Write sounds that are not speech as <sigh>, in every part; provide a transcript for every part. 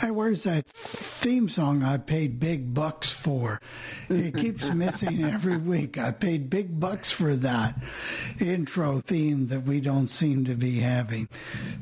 Hey, where's that theme song I paid big bucks for? It keeps <laughs> missing every week. I paid big bucks for that intro theme that we don't seem to be having.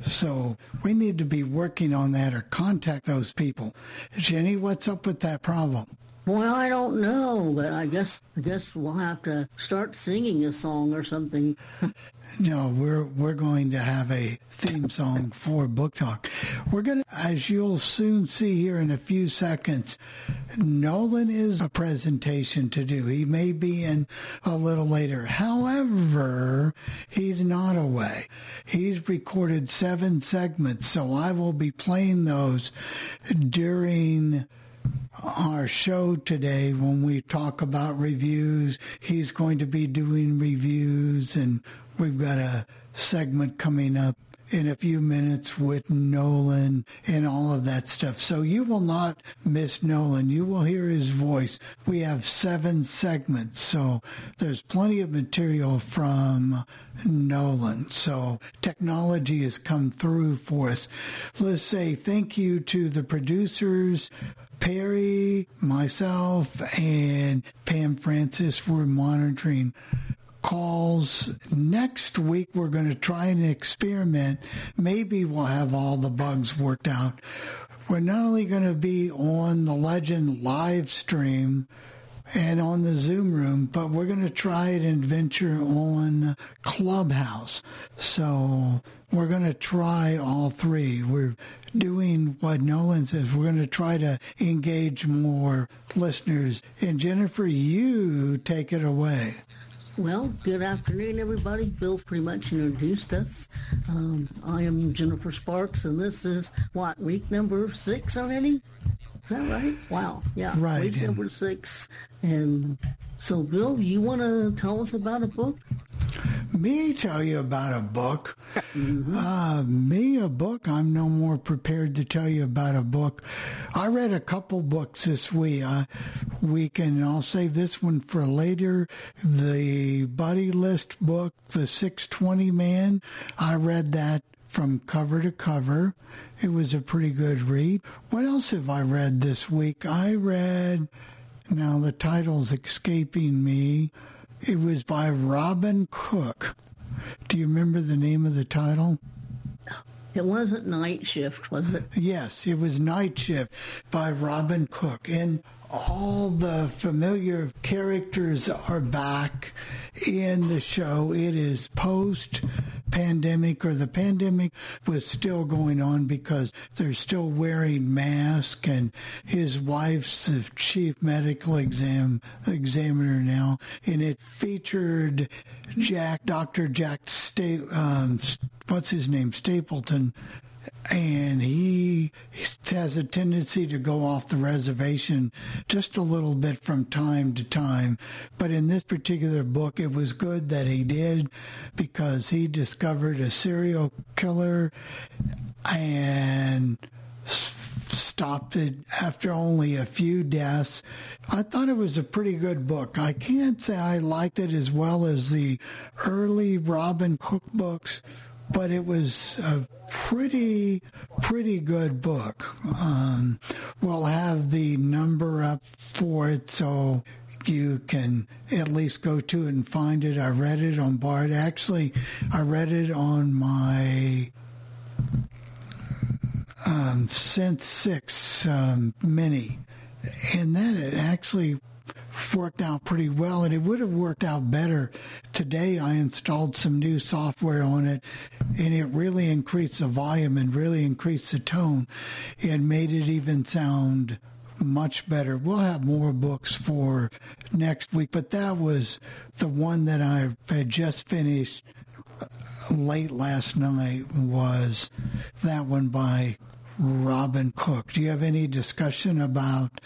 So we need to be working on that or contact those people. Jenny, what's up with that problem? Well, I don't know, but I guess I guess we'll have to start singing a song or something. <laughs> No, we're we're going to have a theme song for book talk. We're going to, as you'll soon see here in a few seconds, Nolan is a presentation to do. He may be in a little later. However, he's not away. He's recorded seven segments, so I will be playing those during our show today when we talk about reviews. He's going to be doing reviews and We've got a segment coming up in a few minutes with Nolan and all of that stuff. So you will not miss Nolan. You will hear his voice. We have seven segments, so there's plenty of material from Nolan. So technology has come through for us. Let's say thank you to the producers. Perry, myself, and Pam Francis were monitoring calls. Next week, we're going to try an experiment. Maybe we'll have all the bugs worked out. We're not only going to be on the Legend live stream and on the Zoom room, but we're going to try an adventure on Clubhouse. So we're going to try all three. We're doing what Nolan says. We're going to try to engage more listeners. And Jennifer, you take it away. Well, good afternoon, everybody. Bill's pretty much introduced us. Um, I am Jennifer Sparks, and this is what week number six already. Is that right? Wow. Yeah. Right. Week number six. And so, Bill, you want to tell us about a book? Me tell you about a book. Mm-hmm. Uh, me a book. I'm no more prepared to tell you about a book. I read a couple books this week. Uh, week, and I'll save this one for later. The Buddy List book, The 620 Man. I read that from cover to cover. It was a pretty good read. What else have I read this week? I read, now the title's escaping me. It was by Robin Cook. Do you remember the name of the title? It wasn't Night Shift, was it? Yes, it was Night Shift by Robin Cook. And all the familiar characters are back in the show. It is post pandemic or the pandemic was still going on because they're still wearing masks and his wife's the chief medical exam examiner now and it featured Jack Dr. Jack Sta- um, what's his name Stapleton and he has a tendency to go off the reservation just a little bit from time to time. But in this particular book, it was good that he did because he discovered a serial killer and stopped it after only a few deaths. I thought it was a pretty good book. I can't say I liked it as well as the early Robin Cook books, but it was a pretty, pretty good book. Um, we'll have the number up for it so you can at least go to it and find it. I read it on Bard. Actually, I read it on my um, Sense 6 um, Mini. And then it actually worked out pretty well, and it would have worked out better. Today, I installed some new software on it, and it really increased the volume and really increased the tone and made it even sound much better. We'll have more books for next week, but that was the one that I had just finished late last night was that one by Robin Cook. Do you have any discussion about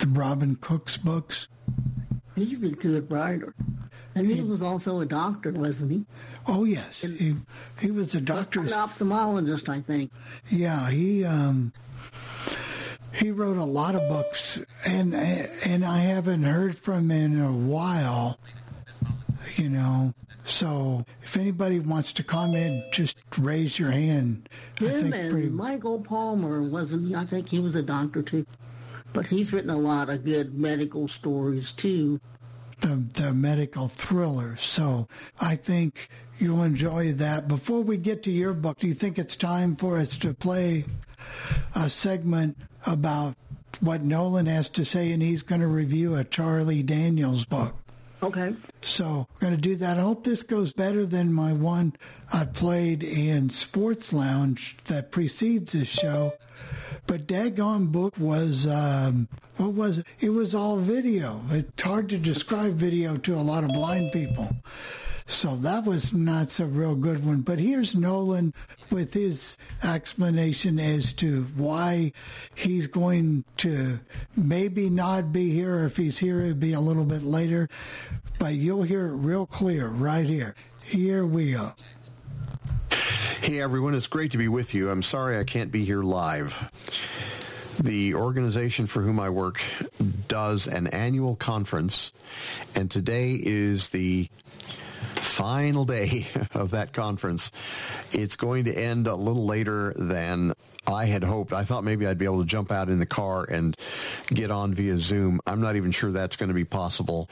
the Robin Cook's books? He's a good writer. And he was also a doctor, wasn't he? Oh yes, he he was a doctor, an ophthalmologist, I think. Yeah, he um, he wrote a lot of books, and and I haven't heard from him in a while. You know, So if anybody wants to comment, just raise your hand. Him and pretty... Michael Palmer wasn't. I think he was a doctor too, but he's written a lot of good medical stories too. The the medical thriller. So I think you'll enjoy that. Before we get to your book, do you think it's time for us to play a segment about what Nolan has to say, and he's going to review a Charlie Daniels book. Okay. So we're going to do that. I hope this goes better than my one I played in Sports Lounge that precedes this show. But Daggone Book was, um, what was it? It was all video. It's hard to describe video to a lot of blind people. So that was not a real good one. But here's Nolan with his explanation as to why he's going to maybe not be here. If he's here, it'll be a little bit later. But you'll hear it real clear right here. Here we go. Hey everyone, it's great to be with you. I'm sorry I can't be here live. The organization for whom I work does an annual conference, and today is the final day <laughs> of that conference. It's going to end a little later than I had hoped. I thought maybe I'd be able to jump out in the car and get on via Zoom. I'm not even sure that's going to be possible.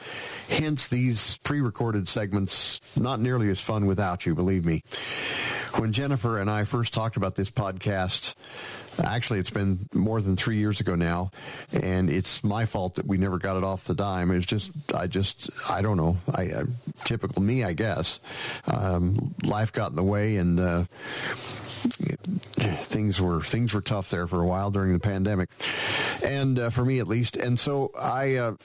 Hence, these pre recorded segments, not nearly as fun without you, believe me. When Jennifer and I first talked about this podcast, Actually, it's been more than three years ago now, and it's my fault that we never got it off the dime. It's just, I just, I don't know. I, I typical me, I guess. Um, life got in the way, and uh, things were things were tough there for a while during the pandemic, and uh, for me at least. And so I uh,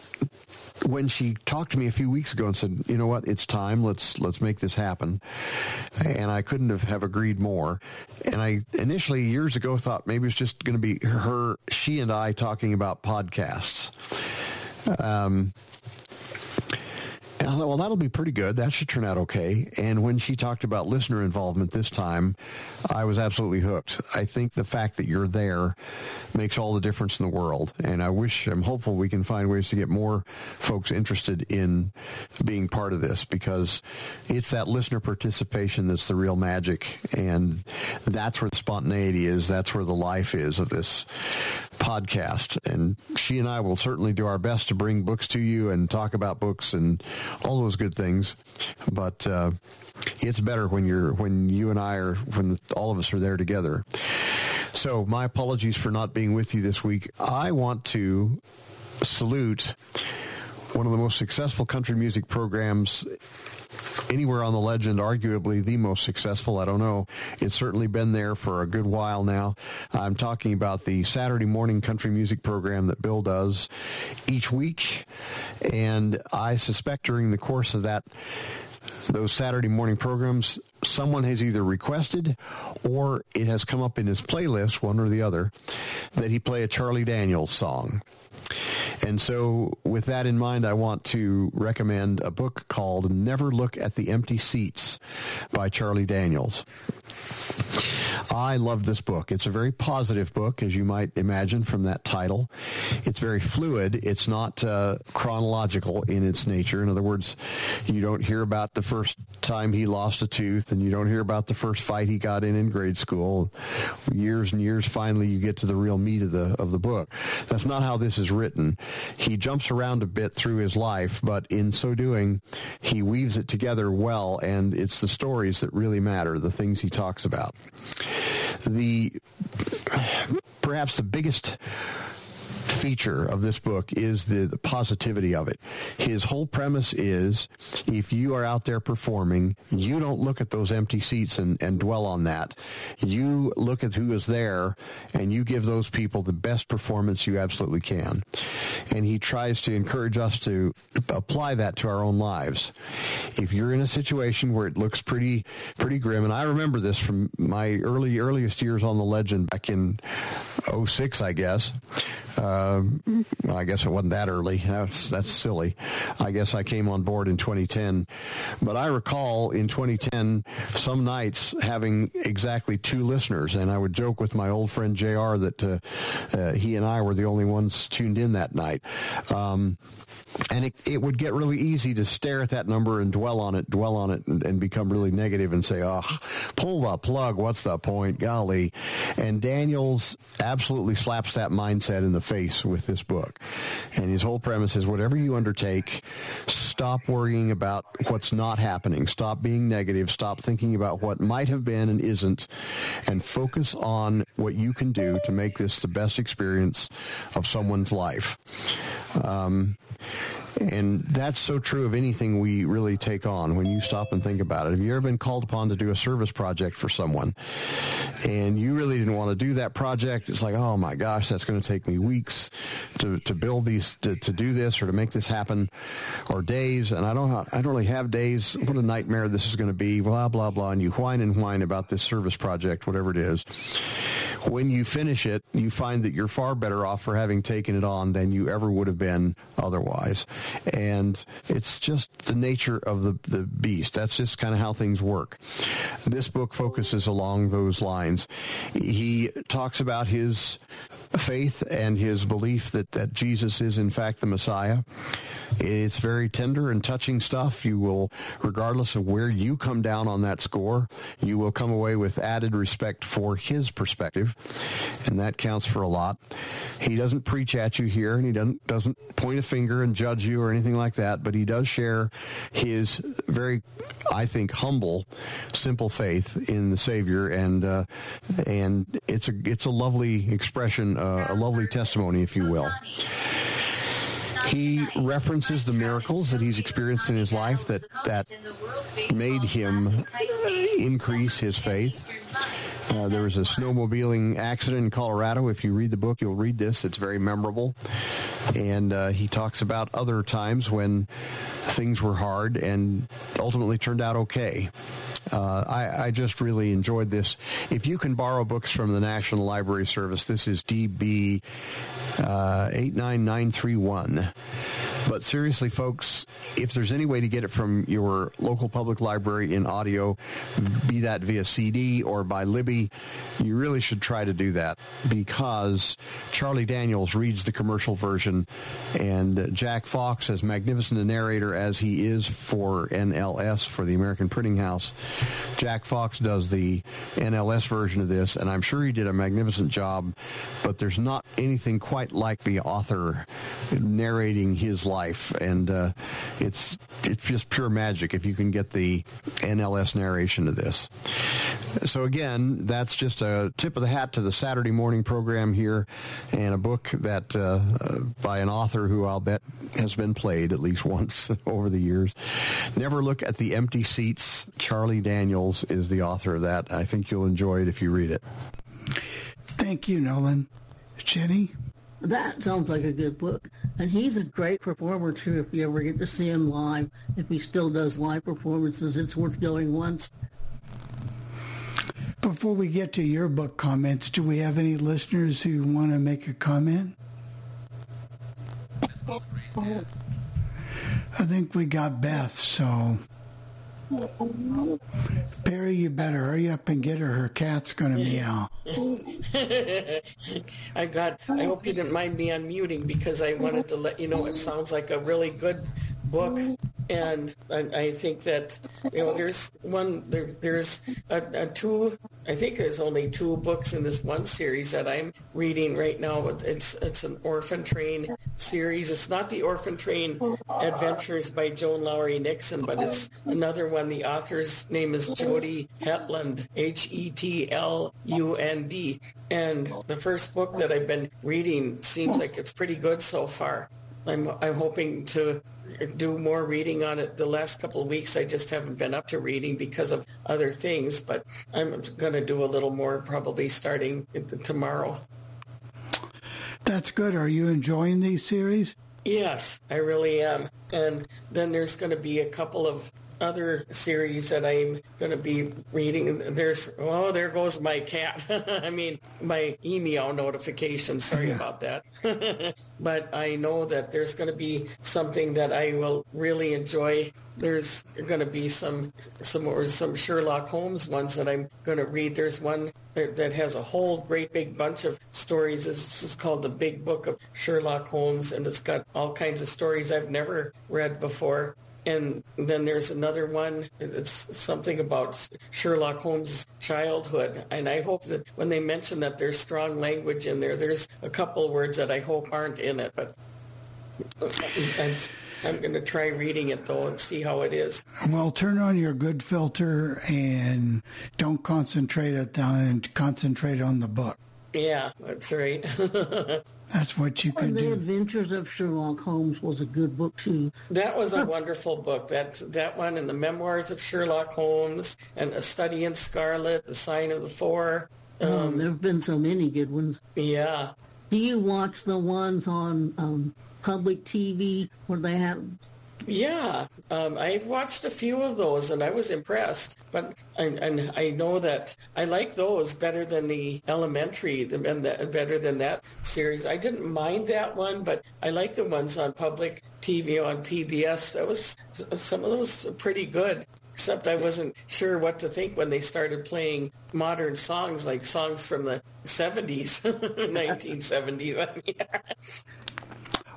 when she talked to me a few weeks ago and said, "You know what? It's time. Let's let's make this happen," and I couldn't have, have agreed more. And I initially years ago thought maybe it's just going to be her, she and I talking about podcasts. Um, and I thought, well, that'll be pretty good. That should turn out okay. And when she talked about listener involvement this time, I was absolutely hooked. I think the fact that you're there makes all the difference in the world. And I wish, I'm hopeful we can find ways to get more folks interested in being part of this because it's that listener participation that's the real magic. And that's where the spontaneity is. That's where the life is of this podcast. And she and I will certainly do our best to bring books to you and talk about books and all those good things. But uh, it's better when you're when you and I are when all of us are there together. So my apologies for not being with you this week. I want to salute one of the most successful country music programs anywhere on the legend, arguably the most successful. I don't know. It's certainly been there for a good while now. I'm talking about the Saturday morning country music program that Bill does each week. And I suspect during the course of that, those Saturday morning programs, someone has either requested or it has come up in his playlist, one or the other, that he play a Charlie Daniels song. And so, with that in mind, I want to recommend a book called Never Look at the Empty Seats by Charlie Daniels. I love this book. It's a very positive book, as you might imagine from that title. It's very fluid. It's not uh, chronological in its nature. In other words, you don't hear about the first time he lost a tooth, and you don't hear about the first fight he got in in grade school. Years and years, finally, you get to the real meat of the of the book. That's not how this is written. He jumps around a bit through his life, but in so doing, he weaves it together well, and it's the stories that really matter, the things he talks about. The perhaps the biggest feature of this book is the, the, positivity of it. His whole premise is if you are out there performing, you don't look at those empty seats and, and dwell on that. You look at who is there and you give those people the best performance you absolutely can. And he tries to encourage us to apply that to our own lives. If you're in a situation where it looks pretty pretty grim, and I remember this from my early earliest years on the legend back in 06, I guess. Uh, I guess it wasn't that early. That's that's silly. I guess I came on board in 2010, but I recall in 2010 some nights having exactly two listeners, and I would joke with my old friend Jr. that uh, uh, he and I were the only ones tuned in that night. Um, and it, it would get really easy to stare at that number and dwell on it, dwell on it, and, and, become really negative and say, "Oh, pull the plug. What's the point? Golly!" And Daniels absolutely slaps that mindset in the face with this book. And his whole premise is: whatever you undertake, stop worrying about what's not happening. Stop being negative. Stop thinking about what might have been and isn't, and focus on what you can do to make this the best experience of someone's life. Um, and that's so true of anything we really take on when you stop and think about it. Have you ever been called upon to do a service project for someone and you really didn't want to do that project? It's like, oh my gosh, that's going to take me weeks to, to build these, to, to do this or to make this happen or days. And I don't, I don't really have days. What a nightmare this is going to be, blah, blah, blah. And you whine and whine about this service project, whatever it is when you finish it, you find that you're far better off for having taken it on than you ever would have been otherwise. And it's just the nature of the, the beast. That's just kind of how things work. This book focuses along those lines. He talks about his faith and his belief that, that Jesus is in fact the Messiah. It's very tender and touching stuff. You will, regardless of where you come down on that score, you will come away with added respect for his perspective, and that counts for a lot. He doesn't preach at you here, and he doesn't doesn't point a finger and judge you or anything like that, but he does share his very, I think, humble, simple faith in the Savior, and uh, and it's a it's a lovely expression, uh, a lovely testimony, if you will. He references the miracles that he's experienced in his life that, that made him increase his faith. Uh, there was a snowmobiling accident in Colorado. If you read the book, you'll read this. It's very memorable. And uh, he talks about other times when things were hard and ultimately turned out okay. Uh, I, I, just really enjoyed this. If you can borrow books from the National Library Service, this is DB uh, 89931. But seriously, folks, if there's any way to get it from your local public library in audio, be that via CD or by Libby, you really should try to do that because Charlie Daniels reads the commercial version and Jack Fox, as magnificent a narrator as he is for NLS, for the American Printing House, Jack Fox does the NLS version of this, and I'm sure he did a magnificent job, but there's not anything quite like the author narrating his life life, and uh, it's it's just pure magic if you can get the NLS narration of this. So again, that's just a tip of the hat to the Saturday morning program here, and a book that uh, by an author who I'll bet has been played at least <laughs> once over the years. Never look at the empty seats. Charlie Daniels is the author of that. I think you'll enjoy it if you read it. Thank you, Nolan. Jenny? That sounds like a good book. And he's a great performer too. If you ever get to see him live, if he still does live performances, it's worth going once. Before we get to your book comments, do we have any listeners who want to make a comment? Oh, I think we got Beth, so Perry, you better hurry up and get her. Her cat's to meow. <laughs> I got. I hope you didn't mind me unmuting because I wanted to let you know it sounds like a really good book and I, I, think that you know there's one there, there's a, a, two I think there's only two books in this one series that I'm reading right now. It's it's an Orphan Train series. It's not the Orphan Train Adventures by Joan Lowery Nixon, but it's another one. The author's name is Jody Hedlund, H E T L U N D, and the first book that I've been reading seems like it's pretty good so far. I'm I'm hoping to do more reading on it the last couple of weeks. I just haven't been up to reading because of other things, but I'm going to do a little more probably starting tomorrow. That's good. Are you enjoying these series? Yes, I really am. And then there's going to be a couple of other series that I'm going to be reading. There's, oh, there goes my cat. <laughs> I mean, my email notification. Sorry Yeah. about that. <laughs> but I know that there's going to be something that I will really enjoy. There's going to be some some or some Sherlock Holmes ones that I'm going to read. There's one that that has a whole great big bunch of stories. This is called the Big Book of Sherlock Holmes, and it's got all kinds of stories I've never read before. And then there's another one. It's something about Sherlock Holmes' childhood. And I hope that when they mention that there's strong language in there, there's a couple words that I hope aren't in it. But I'm, I'm going to try reading it though and see how it is. Well, turn on your good filter and don't concentrate it on concentrate on the book. Yeah, that's right. <laughs> That's what you can And The do. Adventures of Sherlock Holmes was a good book too. that was a wonderful book. That that one and the Memoirs of Sherlock Holmes and A Study in Scarlet, The Sign of the Four. Um, there have been so many good ones. Yeah, Do you watch the ones on um, public TV where they have? Yeah, um, I've watched a few of those and I was impressed. But and, and I know that I like those better than the elementary and the, better than that series. I didn't mind that one, but I like the ones on public TV on PBS. That was some of those pretty good. Except I wasn't sure what to think when they started playing modern songs, like songs from the 70s, 1970s. <laughs> I mean, <laughs>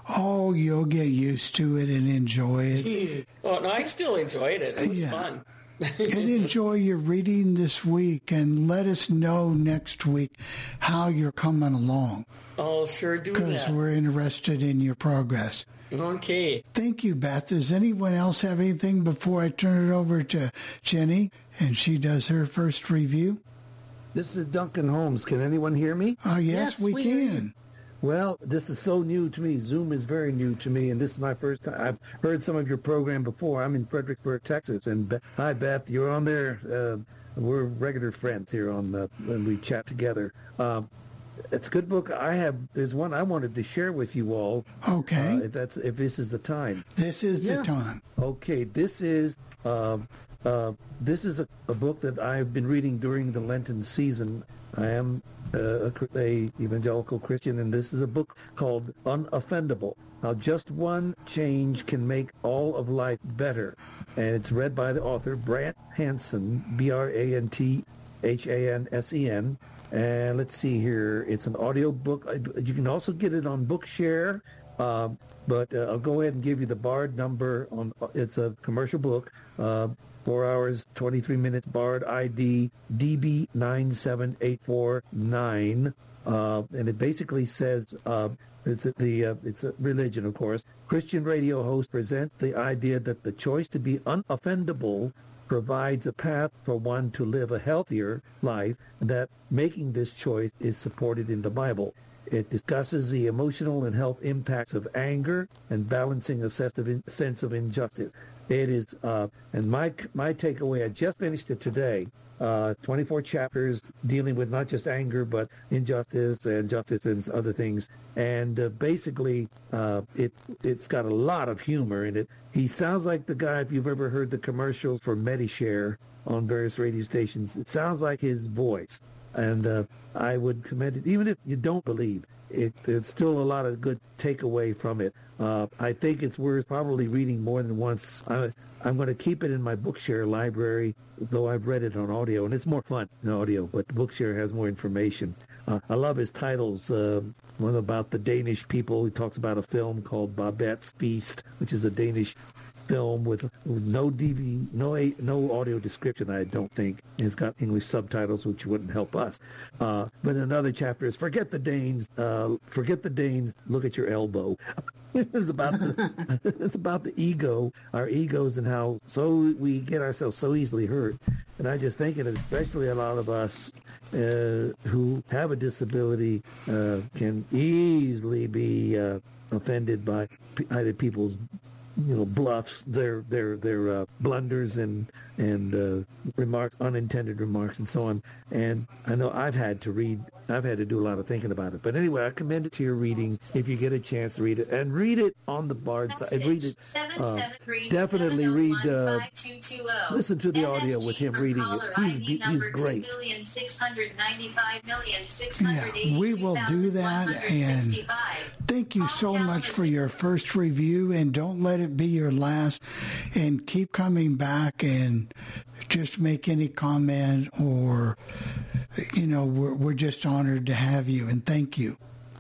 Oh, you'll get used to it and enjoy it. <laughs> well, no, I still enjoyed it. It was Yeah. fun. <laughs> and enjoy your reading this week and let us know next week how you're coming along I'll sure do because we're interested in your progress. Okay. Thank you, Beth. Does anyone else have anything before I turn it over to Jenny and she does her first review? This is Duncan Holmes. Can anyone hear me? Oh, yes, Yes, we we hear you. can. Well, this is so new to me. Zoom is very new to me, and this is my first time. I've heard some of your program before. I'm in Fredericksburg, Texas, and Be- hi, Beth. You're on there. Uh, we're regular friends here on the, when we chat together. Um, it's a good book. I have. There's one I wanted to share with you all. Okay. Uh, if that's if this is the time. this is Yeah. the time. Okay, this is uh, uh, this is a, a book that I've been reading during the Lenten season. I am a, a evangelical Christian, and this is a book called Unoffendable: How Just One Change Can Make All of Life Better, and it's read by the author Brant Hansen, B-R-A-N-T-H-A-N-S-E-N. And let's see here. It's an audio book. You can also get it on Bookshare. Um, but uh, I'll go ahead and give you the Bard number. On It's a commercial book. Uh, four hours, 23 minutes. Bard ID DB97849. Uh, and it basically says uh, it's a, the uh, it's a religion, of course. Christian radio host presents the idea that the choice to be unoffendable provides a path for one to live a healthier life, that making this choice is supported in the Bible. It discusses the emotional and health impacts of anger and balancing a sense of, in, sense of injustice. It is, uh, and my my takeaway. I just finished it today. Uh, 24 chapters dealing with not just anger but injustice and justice and other things. And uh, basically, uh, it it's got a lot of humor in it. He sounds like the guy if you've ever heard the commercials for Medishare on various radio stations. It sounds like his voice and uh, I would commend it. Even if you don't believe, it, there's still a lot of good takeaway from it. Uh, I think it's worth probably reading more than once. I, I'm going to keep it in my Bookshare library, though I've read it on audio, and it's more fun in audio. But Bookshare has more information. Uh, I love his titles. Uh, one about the Danish people. He talks about a film called Babette's Feast, which is a Danish film with, no DV, no no audio description. I don't think it's got English subtitles, which wouldn't help us. Uh, but another chapter is forget the Danes, uh, forget the Danes. Look at your elbow. <laughs> it's about the <laughs> it's about the ego, our egos, and how so we get ourselves so easily hurt. And I just think that especially a lot of us uh, who have a disability uh, can easily be uh, offended by either people's you know bluffs, their their their uh, blunders and and uh, remarks, unintended remarks, and so on. And I know I've had to read, I've had to do a lot of thinking about it. But anyway, I commend it to your reading if you get a chance to read it, and read it on the Bard side. Read it. Uh, definitely read. Uh, listen to the audio with him reading it. He's he's great. Yeah, we will do that, and thank you so much for your first review, and don't let it be your last, and keep coming back and just make any comment or, you know, we're, we're just honored to have you, and thank you.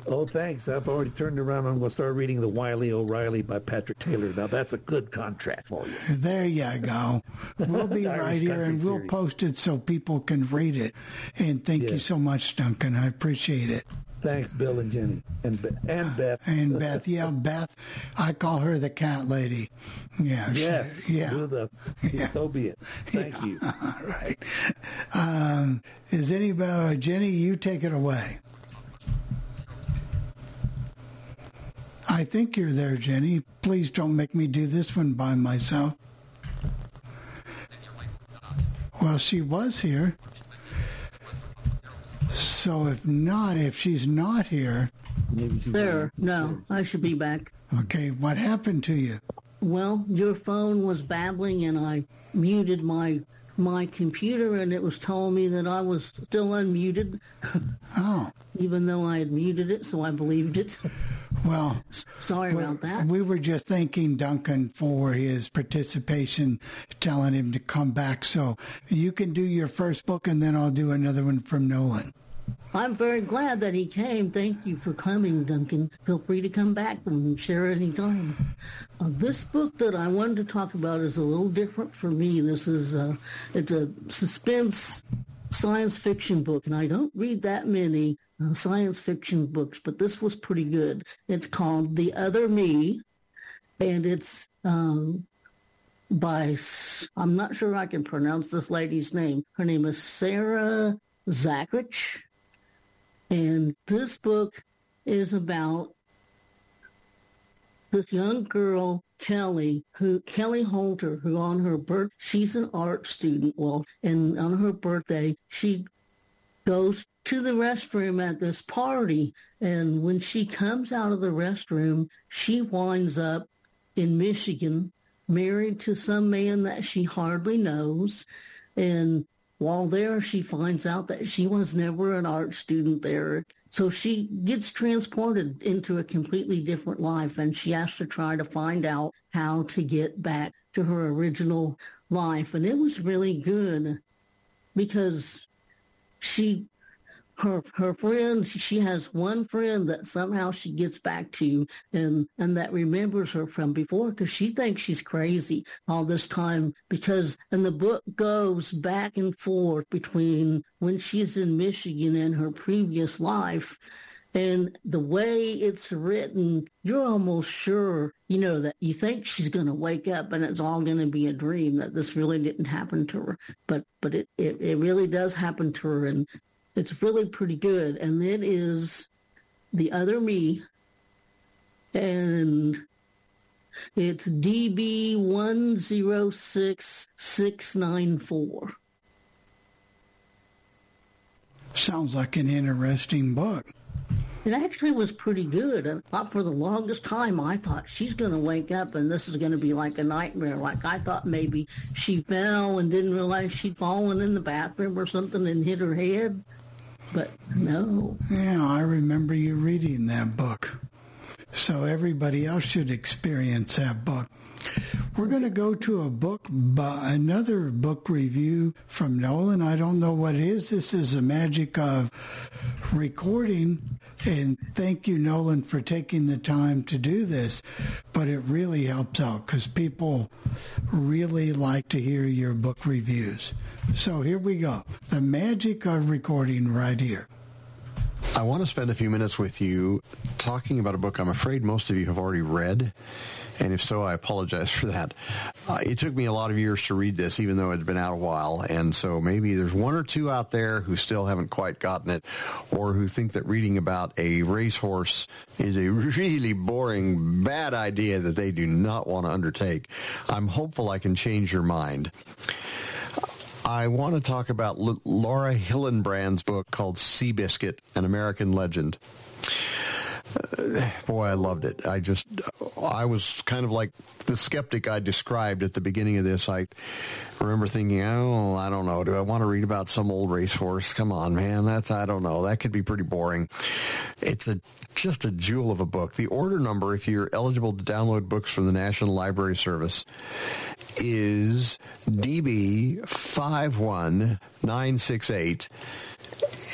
Oh, thanks. I've already turned around. I'm going to start reading The Wily O'Reilly by Patrick Taylor. Now, that's a good contrast for you. There you go. <laughs> We'll be right here and we'll series. post it so people can read it. And thank you so much, Duncan. I appreciate it. Thanks, Bill and Jenny, and and Beth. And Beth, yeah, Beth. I call her the cat lady. Yeah. Yes. She, yeah. The, yeah. So be it. <laughs> Thank yeah. you. <laughs> All right. Um, is anybody, Jenny? You take it away. I think you're there, Jenny. Please don't make me do this one by myself. Well, she was here. So if not, if she's not here. There, no, I should be back. Okay, what happened to you? Well, your phone was babbling and I muted my my computer and it was telling me that I was still unmuted. <laughs> Oh. Even though I had muted it, so I believed it. <laughs> Well, sorry about that. We were just thanking Duncan for his participation, telling him to come back. So you can do your first book, and then I'll do another one from Nolan. I'm very glad that he came. Thank you for coming, Duncan. Feel free to come back and share any time. Uh, this book that I wanted to talk about is a little different for me. This is uh, it's a suspense science fiction book, and I don't read that many uh, science fiction books, but this was pretty good. It's called The Other Me, and it's um, by, I'm not sure I can pronounce this lady's name. Her name is Sarah Zachrich. And this book is about this young girl, Kelly, who Kelly Holter, who on her birth, she's an art student. Well, and on her birthday, she goes to the restroom at this party. And when she comes out of the restroom, she winds up in Michigan, married to some man that she hardly knows. And while there, she finds out that she was never an art student there. So she gets transported into a completely different life and she has to try to find out how to get back to her original life. And it was really good because she her her friend she has one friend that somehow she gets back to and and that remembers her from before because she thinks she's crazy all this time because and the book goes back and forth between when she's in Michigan and her previous life and the way it's written, you're almost sure, you know, that you think she's going to wake up and it's all going to be a dream, that this really didn't happen to her. But but it, it, it really does happen to her. And it's really pretty good. And then is The Other Me. And it's DB106694. Sounds like an interesting book. It actually was pretty good. Uh, and for the longest time, I thought she's going to wake up and this is going to be like a nightmare. Like I thought maybe she fell and didn't realize she'd fallen in the bathroom or something and hit her head. But no. Yeah, I remember you reading that book. So everybody else should experience that book. We're going to go to a book, another book review from Nolan. I don't know what it is. This is the magic of recording. And thank you, Nolan, for taking the time to do this. But it really helps out because people really like to hear your book reviews. So here we go. The magic of recording right here. I want to spend a few minutes with you talking about a book I'm afraid most of you have already read And if so, I apologize for that. Uh, it took me a lot of years to read this, even though it had been out a while. And so maybe there's one or two out there who still haven't quite gotten it or who think that reading about a racehorse is a really boring, bad idea that they do not want to undertake. I'm hopeful I can change your mind. I want to talk about L- Laura Hillenbrand's book called Seabiscuit, An American Legend. Boy, I loved it. I just, I was kind of like the skeptic I described at the beginning of this. I remember thinking, oh, I don't know. Do I want to read about some old racehorse? Come on, man. That's, I don't know. That could be pretty boring. It's a, just a jewel of a book. The order number, if you're eligible to download books from the National Library Service, is DB 51968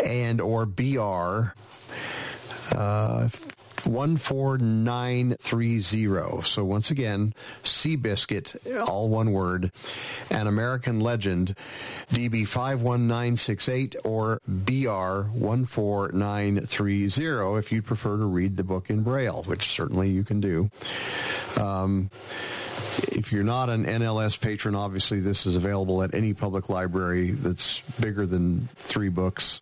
and or BR uh, 14930. So once again, Seabiscuit, all one word, an American legend, DB 51968 or BR 14930 if you'd prefer to read the book in Braille, which certainly you can do. Um, if you're not an NLS patron, obviously this is available at any public library that's bigger than three books.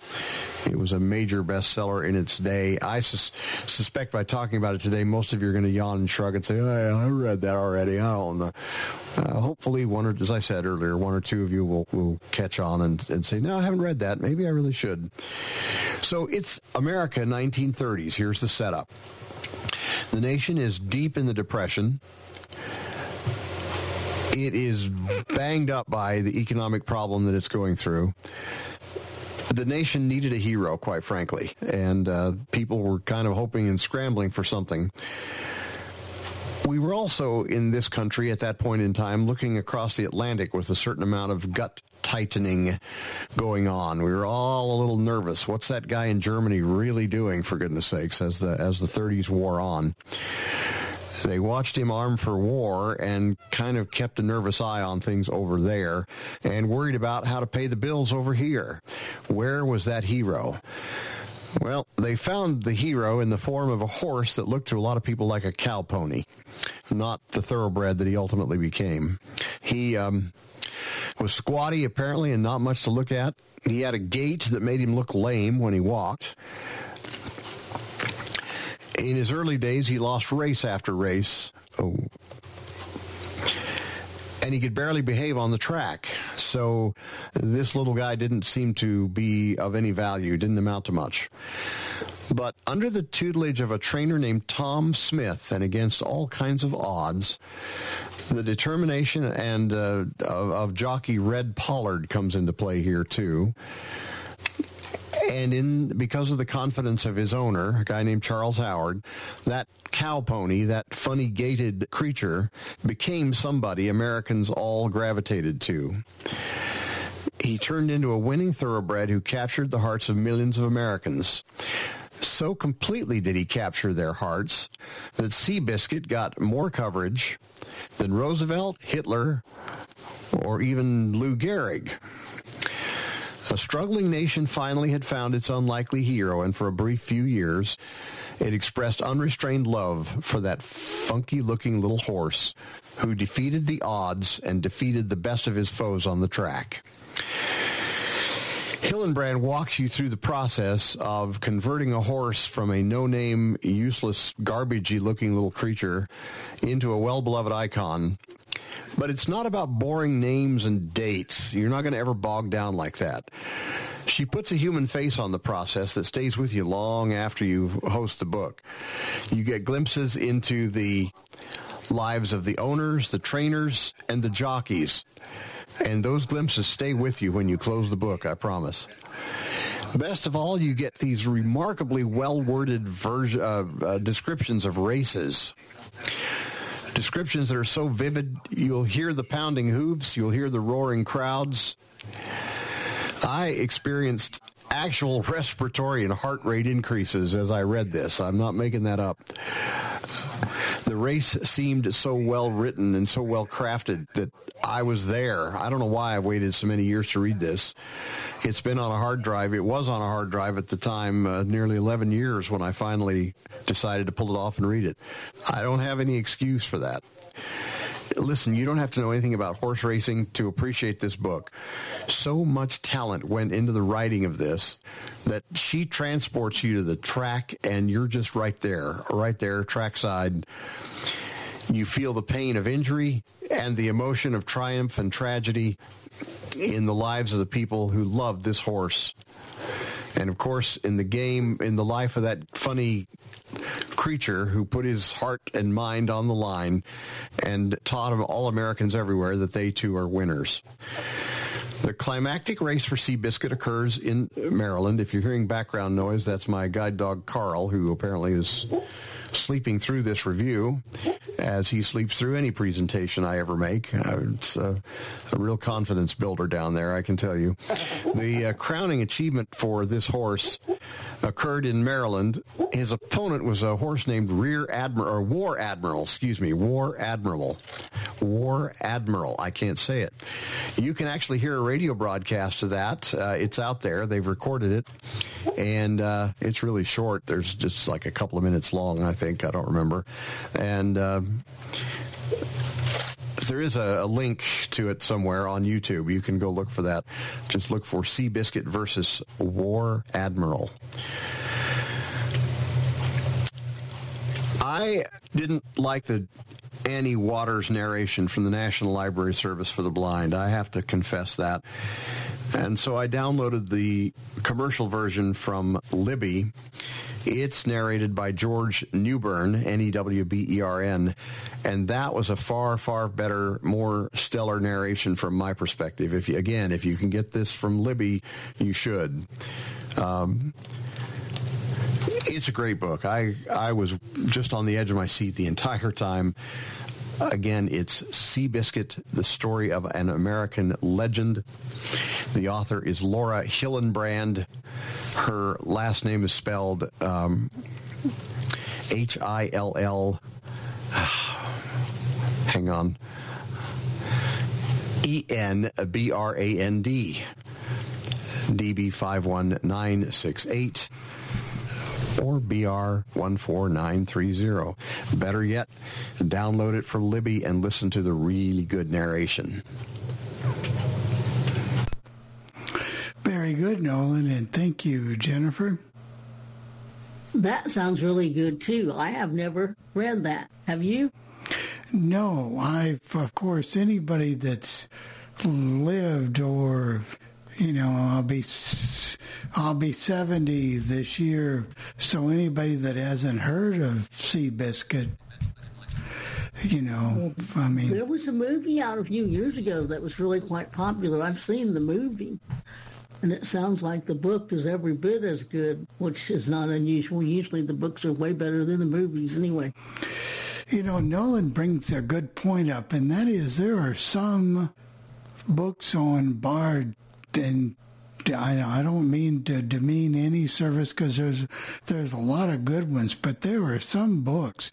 It was a major bestseller in its day. I sus- suspect by talking about it today, most of you are going to yawn and shrug and say, I read that already. I don't know. Uh, hopefully, one or, as I said earlier, one or two of you will, will catch on and, and say, no, I haven't read that. Maybe I really should. So it's America 1930s. Here's the setup. The nation is deep in the Depression it is banged up by the economic problem that it's going through. The nation needed a hero, quite frankly, and uh, people were kind of hoping and scrambling for something. We were also in this country at that point in time looking across the Atlantic with a certain amount of gut tightening going on. We were all a little nervous. What's that guy in Germany really doing, for goodness sakes, as the as the 30s wore on? They watched him armed for war and kind of kept a nervous eye on things over there and worried about how to pay the bills over here. Where was that hero? Well, they found the hero in the form of a horse that looked to a lot of people like a cow pony, not the thoroughbred that he ultimately became. He um, was squatty, apparently, and not much to look at. He had a gait that made him look lame when he walked. In his early days, he lost race after race. Oh. And he could barely behave on the track. So this little guy didn't seem to be of any value, didn't amount to much. But under the tutelage of a trainer named Tom Smith, and against all kinds of odds, the determination and uh, of, of jockey Red Pollard comes into play here too and in because of the confidence of his owner, a guy named Charles Howard, that cow pony, that funny gaited creature, became somebody Americans all gravitated to. He turned into a winning thoroughbred who captured the hearts of millions of Americans. So completely did he capture their hearts that Seabiscuit got more coverage than Roosevelt, Hitler, or even Lou Gehrig. A struggling nation finally had found its unlikely hero, and for a brief few years, it expressed unrestrained love for that funky looking little horse who defeated the odds and defeated the best of his foes on the track. Hillenbrand walks you through the process of converting a horse from a no-name, useless, garbagey looking little creature into a well-beloved icon but it's not about boring names and dates. You're not going to ever bog down like that. She puts a human face on the process that stays with you long after you host the book. You get glimpses into the lives of the owners, the trainers, and the jockeys. And those glimpses stay with you when you close the book, I promise. Best of all, you get these remarkably well worded version, uh, uh, descriptions of races descriptions that are so vivid. You'll hear the pounding hooves, you'll hear the roaring crowds. I experienced actual <laughs> respiratory and heart rate increases as I read this. I'm not making that up. Race seemed so well written and so well crafted that I was there. I don't know why I waited so many years to read this. It's been on a hard drive. It was on a hard drive at the time, uh, nearly 11 years when I finally decided to pull it off and read it. I don't have any excuse for that. Listen, you don't have to know anything about horse racing to appreciate this book. So much talent went into the writing of this that she transports you to the track and you're just right there, right there, trackside. You feel the pain of injury and the emotion of triumph and tragedy in the lives of the people who loved this horse. And of course, in the game, in the life of that funny creature who put his heart and mind on the line and taught all Americans everywhere that they too are winners. The climactic race for Seabiscuit occurs in Maryland. If you're hearing background noise, that's my guide dog Carl, who apparently is sleeping through this review as he sleeps through any presentation I ever make. Uh, it's a, a, real confidence builder down there, I can tell you. The uh, crowning achievement for this horse occurred in Maryland. His opponent was a horse named Rear Admiral, or War Admiral, excuse me, War Admiral. War Admiral. I can't say it. You can actually hear a radio broadcast of that. Uh, it's out there. They've recorded it, and uh, it's really short. There's just like a couple of minutes long, I think. I don't remember. And uh, there is a, a, link to it somewhere on YouTube. You can go look for that. Just look for Seabiscuit versus War Admiral. I didn't like the Annie Waters narration from the National Library Service for the Blind. I have to confess that. And so I downloaded the commercial version from Libby. It's narrated by George Newbern, N-E-W-B-E-R-N, and that was a far, far better, more stellar narration from my perspective. If you, again, if you can get this from Libby, you should. Um, it's a great book. I I was just on the edge of my seat the entire time. Again, it's Seabiscuit, the story of an American legend. The author is Laura Hillenbrand. Her last name is spelled um, H I L L. <sighs> Hang on. E N B R A N D. DB 51968 or BR 14930. Better yet, download it from Libby and listen to the really good narration. Very good, Nolan, and thank you, Jennifer. That sounds really good too. I have never read that. Have you? No, I've, of course, anybody that's lived or you know, I'll be I'll be 70 this year. So anybody that hasn't heard of Seabiscuit, you know, I mean, there was a movie out a few years ago that was really quite popular. I've seen the movie. And it sounds like the book is every bit as good, which is not unusual. Usually the books are way better than the movies anyway. You know, Nolan brings a good point up, and that is there are some books on Bard and I, I don't mean to demean any service because there's there's a lot of good ones, but there are some books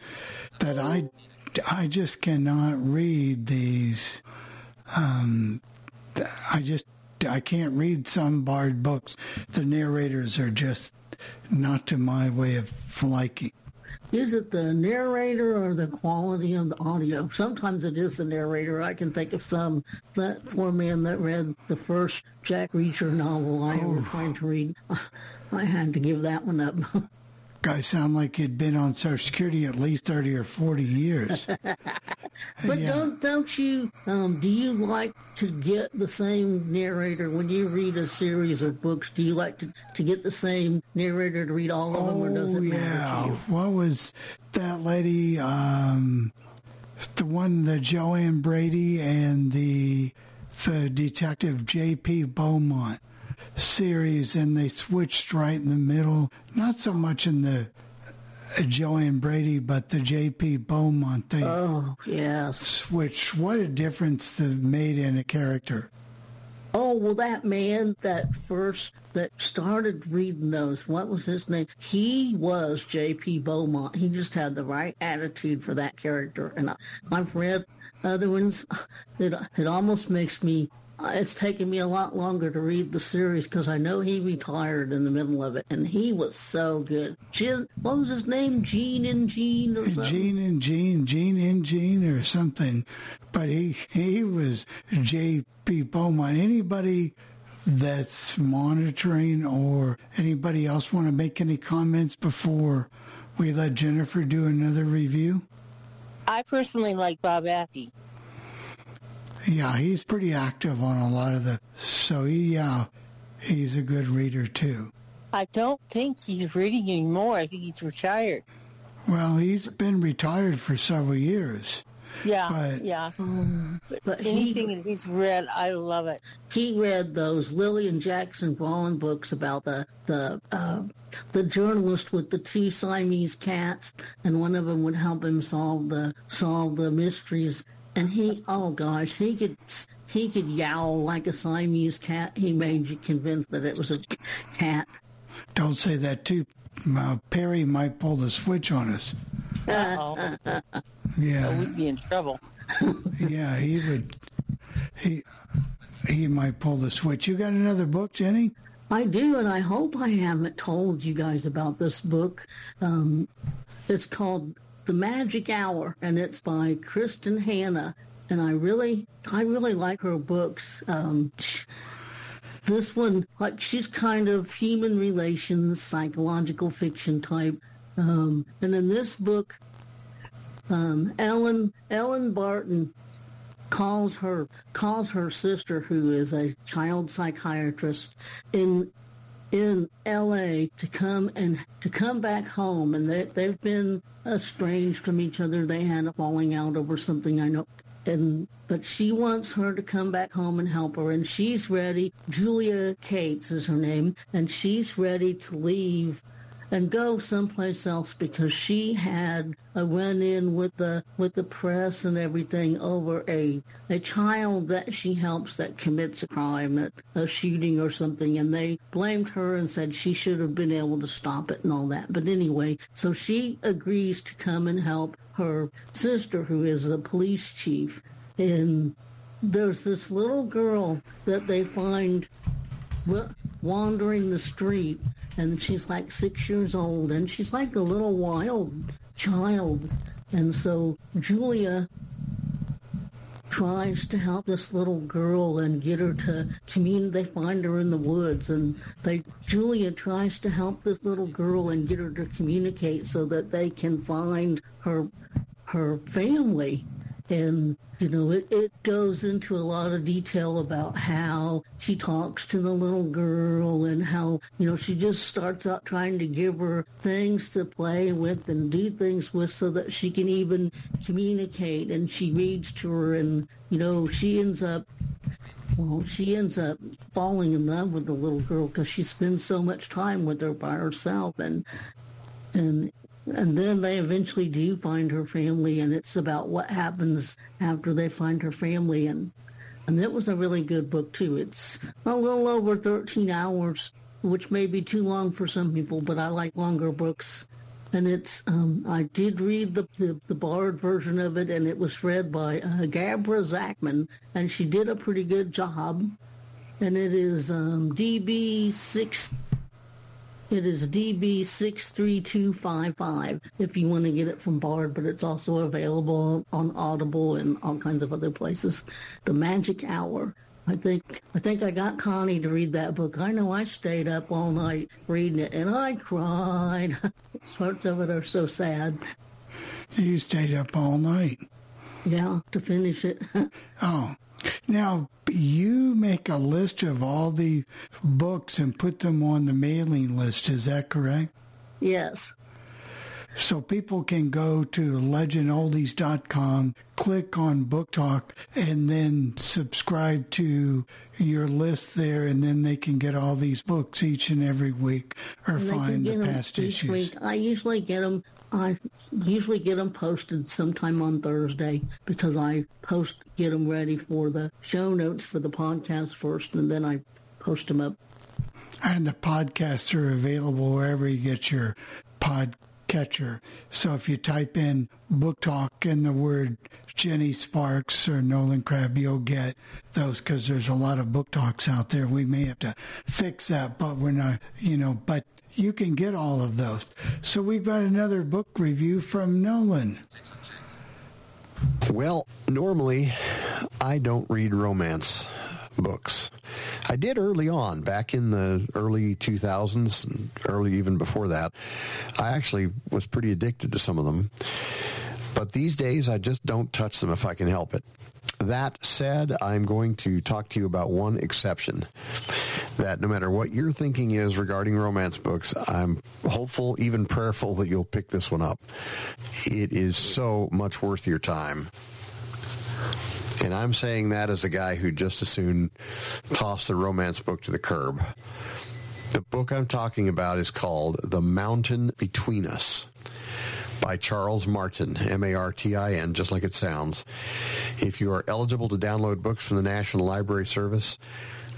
that I I just cannot read these. Um, I just I can't read some Bard books. The narrators are just not to my way of liking. Is it the narrator or the quality of the audio? Sometimes it is the narrator. I can think of some that poor man that read the first Jack Reacher novel I oh. ever tried to read. <laughs> I had to give that one up. <laughs> guy sound like he'd been on Social Security at least thirty or forty years. <laughs> but yeah. don't don't you um, do you like to get the same narrator when you read a series of books? Do you like to, to get the same narrator to read all of them, or does it matter yeah. to you? What was that lady? Um, the one, the Joanne Brady and the the detective J.P. Beaumont series and they switched right in the middle. Not so much in the uh, Joanne Brady, but the J.P. Beaumont. They oh, yes. Switched. What a difference they made in a character. Oh, well, that man that first that started reading those, what was his name? He was J.P. Beaumont. He just had the right attitude for that character. And I, I've read other ones. <sighs> It, it almost makes me it's taken me a lot longer to read the series because I know he retired in the middle of it, and he was so good. Gene, what was his name? Gene Engene or something? Gene Engene, Gene Engene or something. But he he was J.P. Beaumont. Anybody that's monitoring or anybody else want to make any comments before we let Jennifer do another review? I personally like Bob Affey. Yeah, he's pretty active on a lot of the. So he, yeah, he's a good reader too. I don't think he's reading anymore. I think he's retired. Well, he's been retired for several years. Yeah, But- yeah. But, but Anything he that he's read, I love it. he read those Lillian Jackson Braun books about the the uh, the journalist with the two Siamese cats, and one of them would help him solve the solve the mysteries. And he, oh gosh, he could he could yowl like a Siamese cat. He made you convinced that it was a cat. Don't say that too. Uh, Perry might pull the switch on us. Uh-oh. Yeah, We'd be in trouble. <laughs> yeah, he would. He he might pull the switch. You got another book, Jenny? I do, and I hope I haven't told you guys about this book. Um, it's called The Magic Hour, and it's by Kristin Hannah. And I really, I really like her books. Um, this one, like, she's kind of human relations, psychological fiction type. Um, and in this book, um, Ellen Ellen Barton calls her calls her sister, who is a child psychiatrist in in L.A. to come and to come back home, and they they've been estranged from each other. They had a falling out over something I know, and but she wants her to come back home and help her, and she's ready. Julia Cates is her name, and she's ready to leave and go someplace else because she had a run-in with the with the press and everything over a a child that she helps that commits a crime, a shooting or something, and they blamed her and said she should have been able to stop it and all that. But anyway, so she agrees to come and help her sister, who is a police chief, and there's this little girl that they find wandering the street and she's like six years old and she's like a little wild child and so julia tries to help this little girl and get her to communicate. They find her in the woods, and they Julia tries to help this little girl and get her to communicate so that they can find her her family. And you know, it, it goes into a lot of detail about how she talks to the little girl and how, you know, she just starts out trying to give her things to play with and do things with so that she can even communicate. And she reads to her and, you know, she ends up well, she ends up falling in love with the little girl because she spends so much time with her by herself, and and and then they eventually do find her family, and it's about what happens after they find her family, and and that was a really good book too. It's a little over thirteen hours, which may be too long for some people, but I like longer books. And it's um, I did read the, the the Bard version of it, and it was read by uh, Gabra Zackman, and she did a pretty good job. And it is um, DB six. It is DB six three two five five. If you want to get it from Bard, but it's also available on Audible and all kinds of other places. The Magic Hour. I think I think I got Connie to read that book. I know I stayed up all night reading it, and I cried. <laughs> Parts of it are so sad. You stayed up all night. Yeah, to finish it. <laughs> Oh, now you make a list of all the books and put them on the mailing list. Is that correct? yes. So people can go to legendoldies.com, click on Book Talk, and then subscribe to your list there, and then they can get all these books each and every week or And find the past each issues. week. I usually get them I usually get them posted sometime on Thursday because I post, get them ready for the show notes for the podcast first, and then I post them up. And the podcasts are available wherever you get your podcatcher. So if you type in book talk and the word Jenny Sparks or Nolan Crabb, you'll get those because there's a lot of book talks out there. We may have to fix that, but we're not, you know, but you can get all of those. So we've got another book review from Nolan. Well, normally I don't read romance books. I did early on, back in the early 2000s, early even before that. I actually was pretty addicted to some of them. But these days, I just don't touch them if I can help it. That said, I'm going to talk to you about one exception that no matter what your thinking is regarding romance books, I'm hopeful, even prayerful that you'll pick this one up. It is so much worth your time. And I'm saying that as a guy who just as soon tossed the romance book to the curb. The book I'm talking about is called The Mountain Between Us by Charles Martin, M-A-R-T-I-N, just like it sounds. If you are eligible to download books from the National Library Service,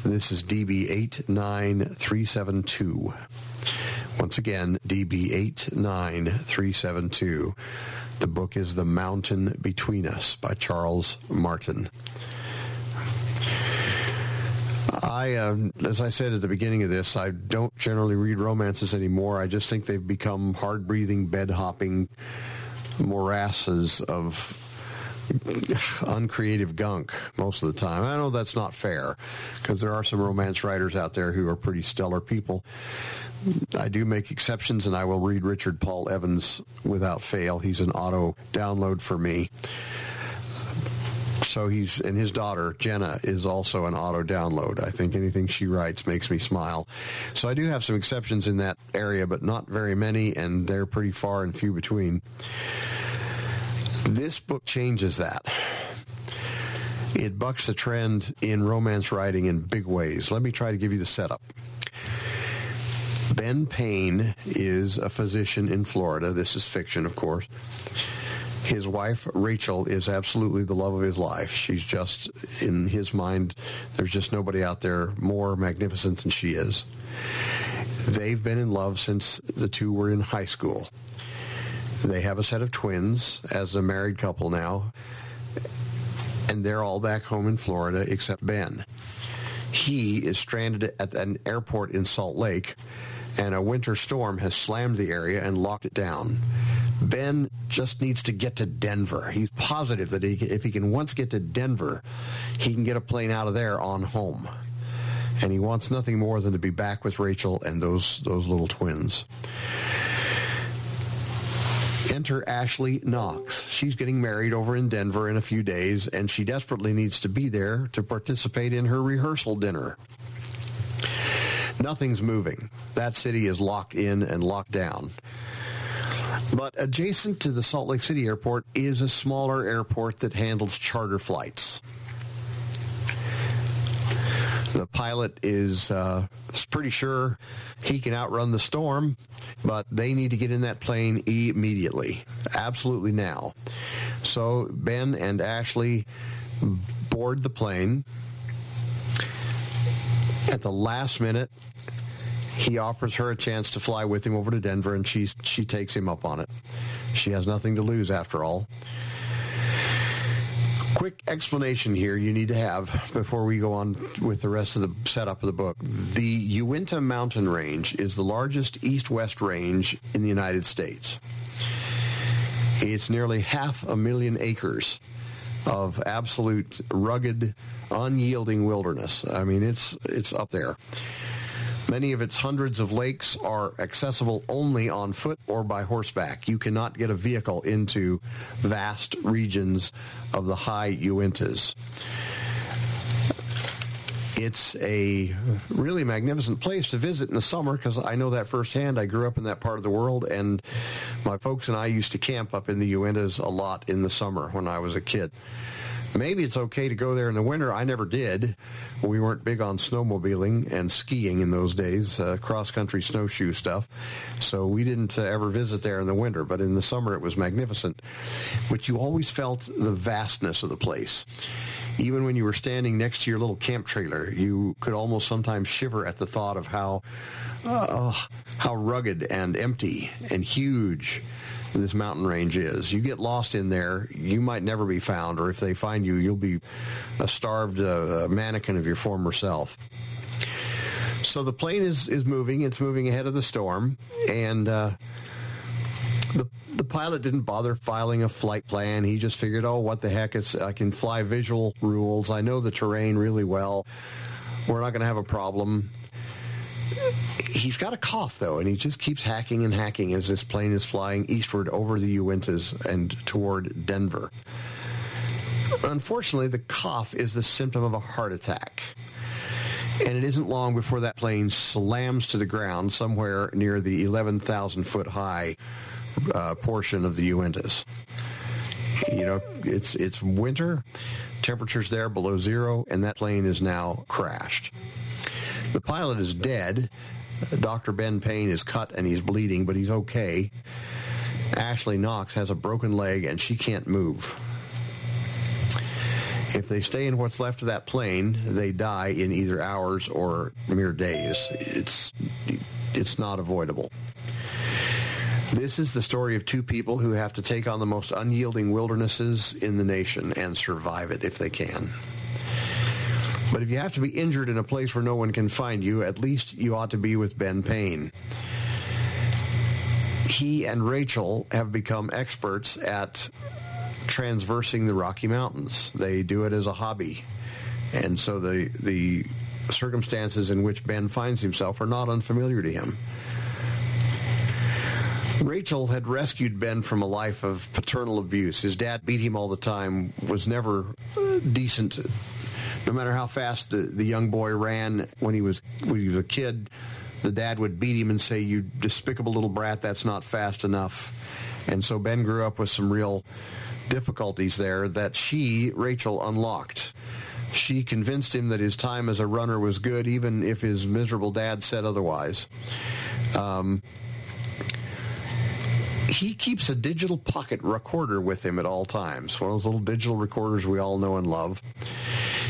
this is DB89372. Once again, DB89372. The book is The Mountain Between Us by Charles Martin. I, uh, as I said at the beginning of this, I don't generally read romances anymore. I just think they've become hard-breathing, bed-hopping morasses of uncreative gunk most of the time. I know that's not fair because there are some romance writers out there who are pretty stellar people. I do make exceptions and I will read Richard Paul Evans without fail. He's an auto download for me. So he's, and his daughter, Jenna, is also an auto download. I think anything she writes makes me smile. So I do have some exceptions in that area, but not very many, and they're pretty far and few between. This book changes that. It bucks the trend in romance writing in big ways. Let me try to give you the setup. Ben Payne is a physician in Florida. This is fiction, of course. His wife, Rachel, is absolutely the love of his life. She's just, in his mind, there's just nobody out there more magnificent than she is. They've been in love since the two were in high school. They have a set of twins as a married couple now, and they're all back home in Florida except Ben. He is stranded at an airport in Salt Lake, and a winter storm has slammed the area and locked it down. Ben just needs to get to Denver. He's positive that he, if he can once get to Denver, he can get a plane out of there on home. And he wants nothing more than to be back with Rachel and those those little twins. Enter Ashley Knox. She's getting married over in Denver in a few days, and she desperately needs to be there to participate in her rehearsal dinner. Nothing's moving. That city is locked in and locked down. But adjacent to the Salt Lake City airport is a smaller airport that handles charter flights. The pilot is uh, pretty sure he can outrun the storm, but they need to get in that plane immediately, absolutely now. So Ben and Ashley board the plane. At the last minute, he offers her a chance to fly with him over to Denver, and she she takes him up on it. She has nothing to lose after all quick explanation here you need to have before we go on with the rest of the setup of the book. The Uinta Mountain Range is the largest east-west range in the United States. It's nearly half a million acres of absolute rugged, unyielding wilderness. I mean, it's it's up there. Many of its hundreds of lakes are accessible only on foot or by horseback. You cannot get a vehicle into vast regions of the high Uintas. It's a really magnificent place to visit in the summer because I know that firsthand. I grew up in that part of the world, and my folks and I used to camp up in the Uintas a lot in the summer when I was a kid. Maybe it's okay to go there in the winter. I never did. We weren't big on snowmobiling and skiing in those days, uh, cross country snowshoe stuff. So we didn't uh, ever visit there in the winter, but in the summer it was magnificent. But you always felt the vastness of the place. Even when you were standing next to your little camp trailer, you could almost sometimes shiver at the thought of how uh, how rugged and empty and huge this mountain range is. You get lost in there, you might never be found, or if they find you, you'll be a starved uh, mannequin of your former self. So the plane is, is moving. It's moving ahead of the storm, and uh, the the pilot didn't bother filing a flight plan. He just figured, oh, what the heck? It's I can fly visual rules. I know the terrain really well. We're not going to have a problem he's got a cough though, and he just keeps hacking and hacking as this plane is flying eastward over the Uintas and toward Denver. Unfortunately, the cough is the symptom of a heart attack. And it isn't long before that plane slams to the ground somewhere near the 11,000 foot high uh, portion of the Uintas. You know, it's it's winter, temperatures there below zero, and that plane is now crashed. The pilot is dead. Dr. Ben Payne is cut and he's bleeding, but he's okay. Ashley Knox has a broken leg and she can't move. If they stay in what's left of that plane, they die in either hours or mere days. It's it's not avoidable. This is the story of two people who have to take on the most unyielding wildernesses in the nation and survive it if they can. But if you have to be injured in a place where no one can find you, at least you ought to be with Ben Payne. He and Rachel have become experts at transversing the Rocky Mountains. They do it as a hobby. And so the the circumstances in which Ben finds himself are not unfamiliar to him. Rachel had rescued Ben from a life of paternal abuse. His dad beat him all the time, was never decent no matter how fast the, the young boy ran when he was when he was a kid, the dad would beat him and say, "You despicable little brat, that's not fast enough." And so Ben grew up with some real difficulties there that she, Rachel, unlocked. She convinced him that his time as a runner was good, even if his miserable dad said otherwise. Um, he keeps a digital pocket recorder with him at all times, one of those little digital recorders we all know and love.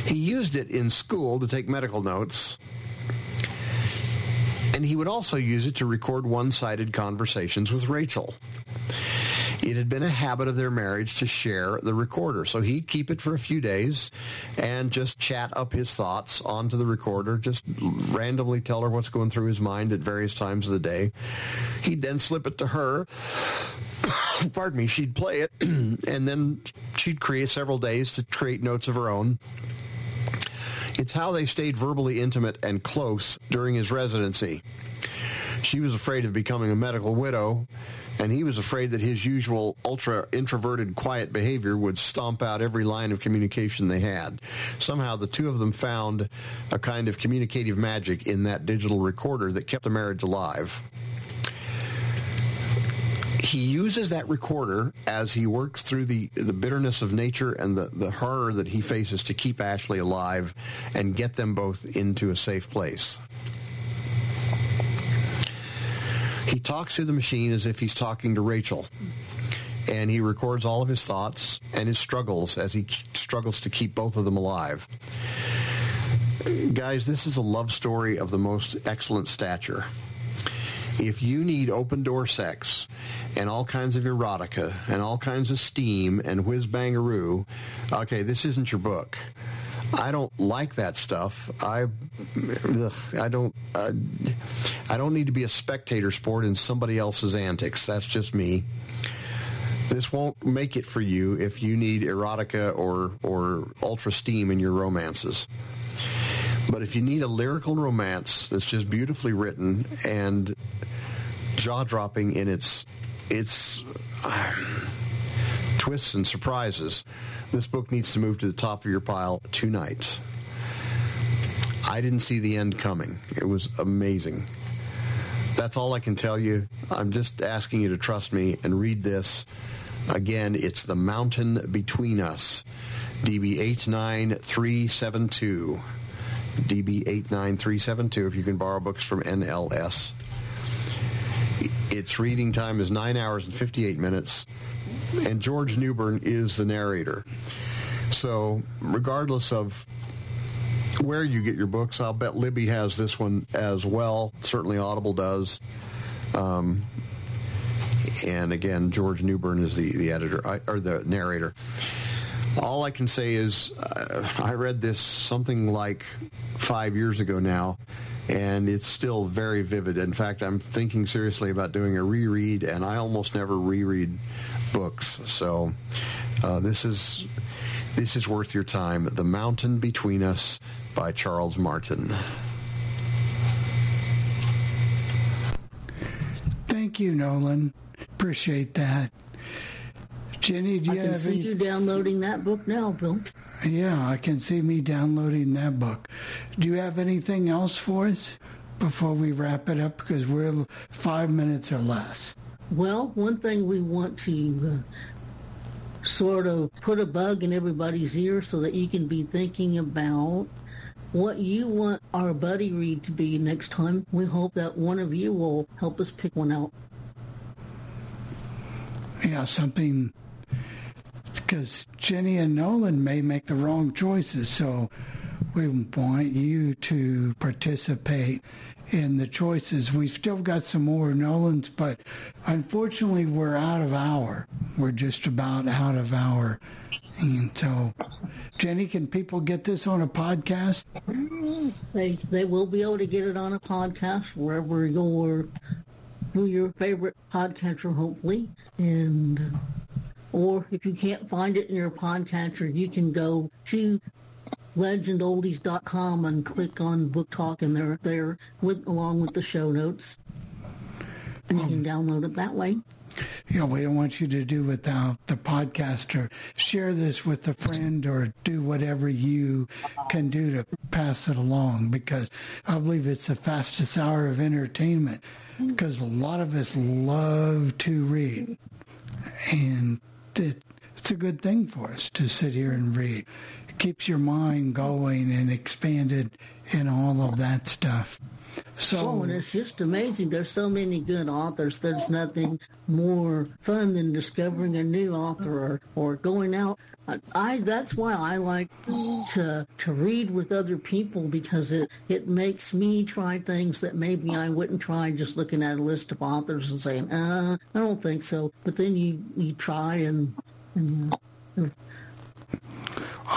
He used it in school to take medical notes, and he would also use it to record one-sided conversations with Rachel. It had been a habit of their marriage to share the recorder. So he'd keep it for a few days and just chat up his thoughts onto the recorder, just randomly tell her what's going through his mind at various times of the day. He'd then slip it to her. <coughs> Pardon me, she'd play it, <clears throat> and then she'd create several days to create notes of her own. It's how they stayed verbally intimate and close during his residency. She was afraid of becoming a medical widow, and he was afraid that his usual ultra introverted, quiet behavior would stomp out every line of communication they had. Somehow the two of them found a kind of communicative magic in that digital recorder that kept the marriage alive he uses that recorder as he works through the, the bitterness of nature and the, the horror that he faces to keep Ashley alive and get them both into a safe place. He talks to the machine as if he's talking to Rachel. And he records all of his thoughts and his struggles as he struggles to keep both of them alive. Guys, this is a love story of the most excellent stature. If you need open door sex and all kinds of erotica and all kinds of steam and whiz bangaroo, okay, this isn't your book. I don't like that stuff. I, ugh, I don't, uh, I don't need to be a spectator sport in somebody else's antics. That's just me. This won't make it for you if you need erotica or or ultra steam in your romances. But if you need a lyrical romance that's just beautifully written and jaw dropping in its its uh, twists and surprises, this book needs to move to the top of your pile tonight. I didn't see the end coming. It was amazing. That's all I can tell you. I'm just asking you to trust me and read this Again, it's The Mountain Between Us, DB89372. DB89372 if you can borrow books from NLS. Its reading time is 9 hours and 58 minutes, and George Newbern is the narrator. So, regardless of where you get your books, I'll bet Libby has this one as well. Certainly Audible does. Um, and again, George Newbern is the, the editor, or the narrator. All I can say is uh, I read this something like five years ago now, and it's still very vivid. In fact, I'm thinking seriously about doing a reread, and I almost never reread books. So uh, this is this is worth your time. The Mountain Between Us by Charles Martin. Thank you, Nolan. Appreciate that. Jenny, do you I can have see any? you downloading that book now, Bill. Yeah, I can see me downloading that book. Do you have anything else for us before we wrap it up? Because we're five minutes or less. Well, one thing we want to uh, sort of put a bug in everybody's ear so that you can be thinking about what you want our buddy read to be next time. We hope that one of you will help us pick one out. Yeah, something. Because Jenny and Nolan may make the wrong choices, so we want you to participate in the choices. We've still got some more Nolans, but unfortunately, we're out of hour. We're just about out of hour. And so, Jenny, can people get this on a podcast? They they will be able to get it on a podcast wherever your your favorite podcatcher, hopefully, and or if you can't find it in your podcatcher, you can go to legendoldies.com and click on book talk and they're there with along with the show notes. And you can download it that way. You know, we don't want you to do without the podcast or share this with a friend or do whatever you can do to pass it along because I believe it's the fastest hour of entertainment because a lot of us love to read. And it, it's a good thing for us to sit here and read. It keeps your mind going and expanded and all of that stuff. So, oh, and it's just amazing. There's so many good authors. There's nothing more fun than discovering a new author or, or going out. I, that's why I like to to read with other people because it it makes me try things that maybe I wouldn't try just looking at a list of authors and saying, uh, I don't think so. But then you you try and and. Uh,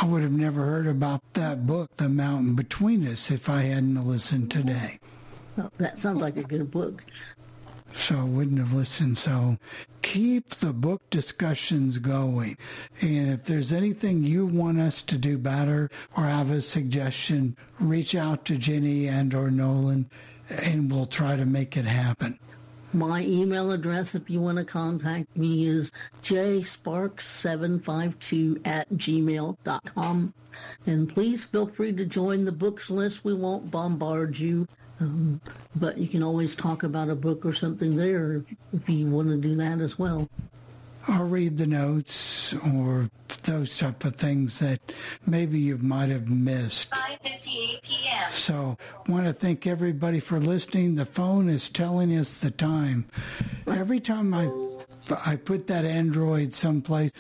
I would have never heard about that book, The Mountain Between Us, if I hadn't listened today. Oh, that sounds like a good book. So I wouldn't have listened. So keep the book discussions going. And if there's anything you want us to do better or have a suggestion, reach out to Jenny and or Nolan and we'll try to make it happen. My email address, if you want to contact me, is jsparks752 at gmail.com. And please feel free to join the books list. We won't bombard you, um, but you can always talk about a book or something there if, if you want to do that as well. I'll read the notes or those type of things that maybe you might have missed. 5:58 p.m. So, want to thank everybody for listening. The phone is telling us the time. Every time I I put that Android someplace,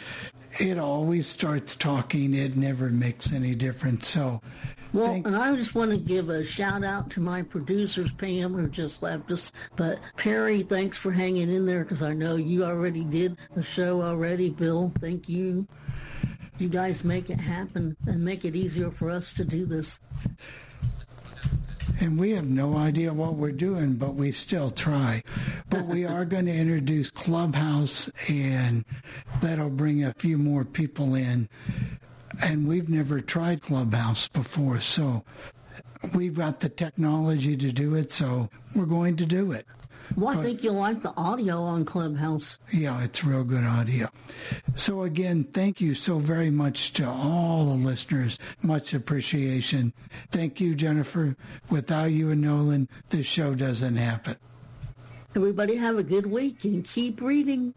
it always starts talking. It never makes any difference. So, Well, Thank- and I just want to give a shout out to my producers, Pam, who just left us. But Perry, thanks for hanging in there because I know you already did the show already. Bill, thank you. You guys make it happen and make it easier for us to do this. and we have no idea what we're doing, but we still try. But we are going to introduce Clubhouse, and that'll bring a few more people in. And we've never tried Clubhouse before, so we've got the technology to do it, so we're going to do it. Well, I think you'll like the audio on Clubhouse. Yeah, it's real good audio. So again, thank you so very much to all the listeners. Much appreciation. Thank you, Jennifer. Without you and Nolan, this show doesn't happen. Everybody have a good week and keep reading.